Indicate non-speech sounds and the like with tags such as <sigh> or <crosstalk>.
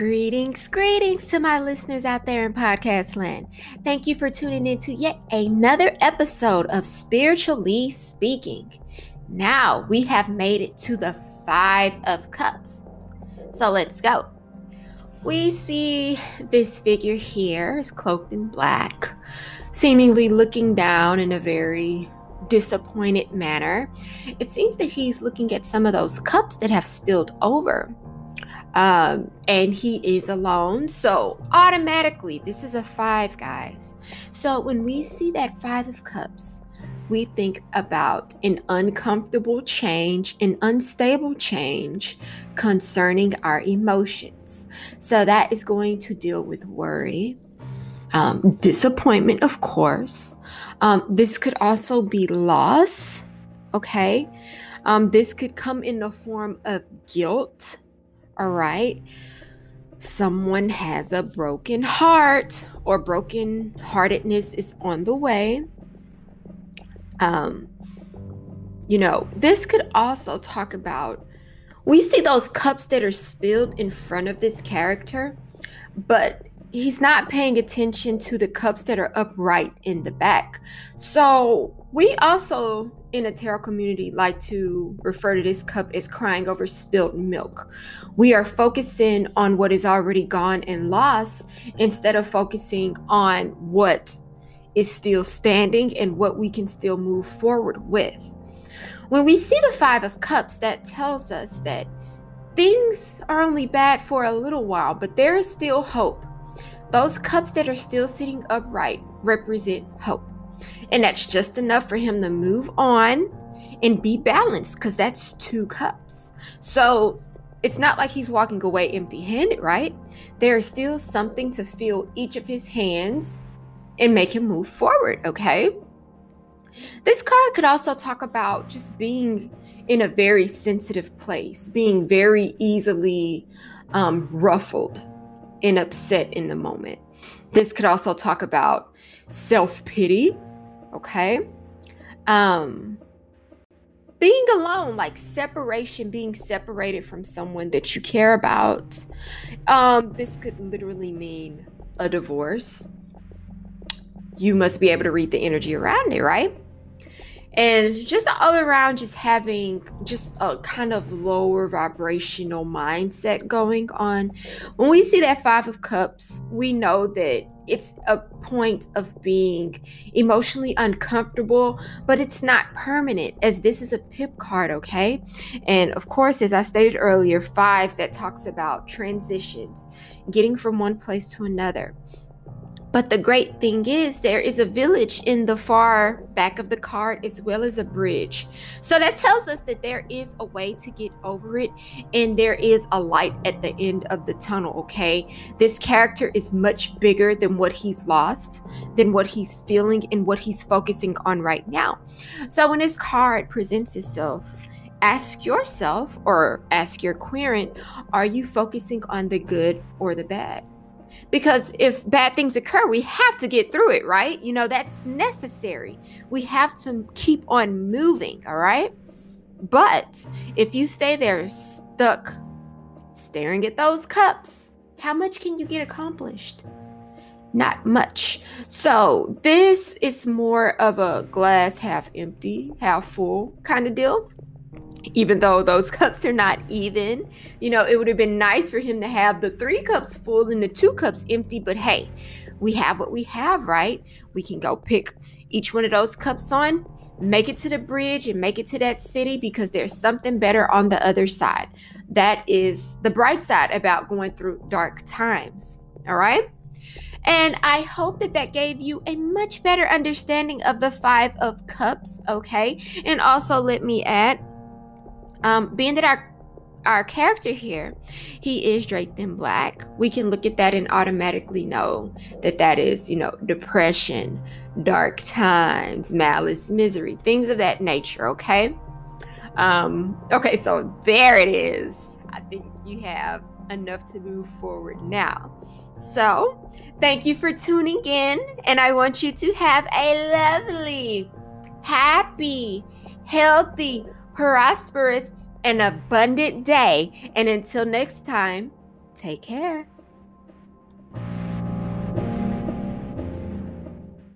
Greetings, greetings to my listeners out there in podcast land. Thank you for tuning in to yet another episode of Spiritually Speaking. Now we have made it to the Five of Cups. So let's go. We see this figure here is cloaked in black, seemingly looking down in a very disappointed manner. It seems that he's looking at some of those cups that have spilled over um, and he is alone. So automatically, this is a five, guys. So when we see that five of cups, we think about an uncomfortable change, an unstable change concerning our emotions. So that is going to deal with worry, um, disappointment, of course. Um, this could also be loss, okay? Um, this could come in the form of guilt all right. Someone has a broken heart or broken heartedness is on the way. Um, you know, this could also talk about we see those cups that are spilled in front of this character, but he's not paying attention to the cups that are upright in the back. So we also in a tarot community like to refer to this cup as crying over spilled milk. We are focusing on what is already gone and lost instead of focusing on what is still standing and what we can still move forward with. When we see the 5 of cups that tells us that things are only bad for a little while, but there is still hope. Those cups that are still sitting upright represent hope. And that's just enough for him to move on and be balanced because that's two cups. So it's not like he's walking away empty handed, right? There is still something to fill each of his hands and make him move forward, okay? This card could also talk about just being in a very sensitive place, being very easily um, ruffled and upset in the moment. This could also talk about self pity, okay? Um being alone, like separation, being separated from someone that you care about. Um this could literally mean a divorce. You must be able to read the energy around it, right? And just all around just having just a kind of lower vibrational mindset going on. When we see that five of cups we know that it's a point of being emotionally uncomfortable but it's not permanent as this is a pip card okay? And of course as i stated earlier fives that talks about transitions getting from one place to another but the great thing is, there is a village in the far back of the card as well as a bridge. So that tells us that there is a way to get over it and there is a light at the end of the tunnel, okay? This character is much bigger than what he's lost, than what he's feeling, and what he's focusing on right now. So when this card presents itself, ask yourself or ask your querent are you focusing on the good or the bad? Because if bad things occur, we have to get through it, right? You know, that's necessary. We have to keep on moving, all right? But if you stay there stuck staring at those cups, how much can you get accomplished? Not much. So, this is more of a glass half empty, half full kind of deal even though those <laughs> cups are not even. You know, it would have been nice for him to have the three cups full and the two cups empty, but hey, we have what we have, right? We can go pick each one of those cups on, make it to the bridge, and make it to that city because there's something better on the other side. That is the bright side about going through dark times, all right? And I hope that that gave you a much better understanding of the Five of Cups, okay? And also, let me add, um, being that our our character here, he is draped in black. We can look at that and automatically know that that is, you know, depression, dark times, malice, misery, things of that nature. Okay. Um, okay, so there it is. I think you have enough to move forward now. So, thank you for tuning in, and I want you to have a lovely, happy, healthy, prosperous, and abundant day. And until next time, Take care.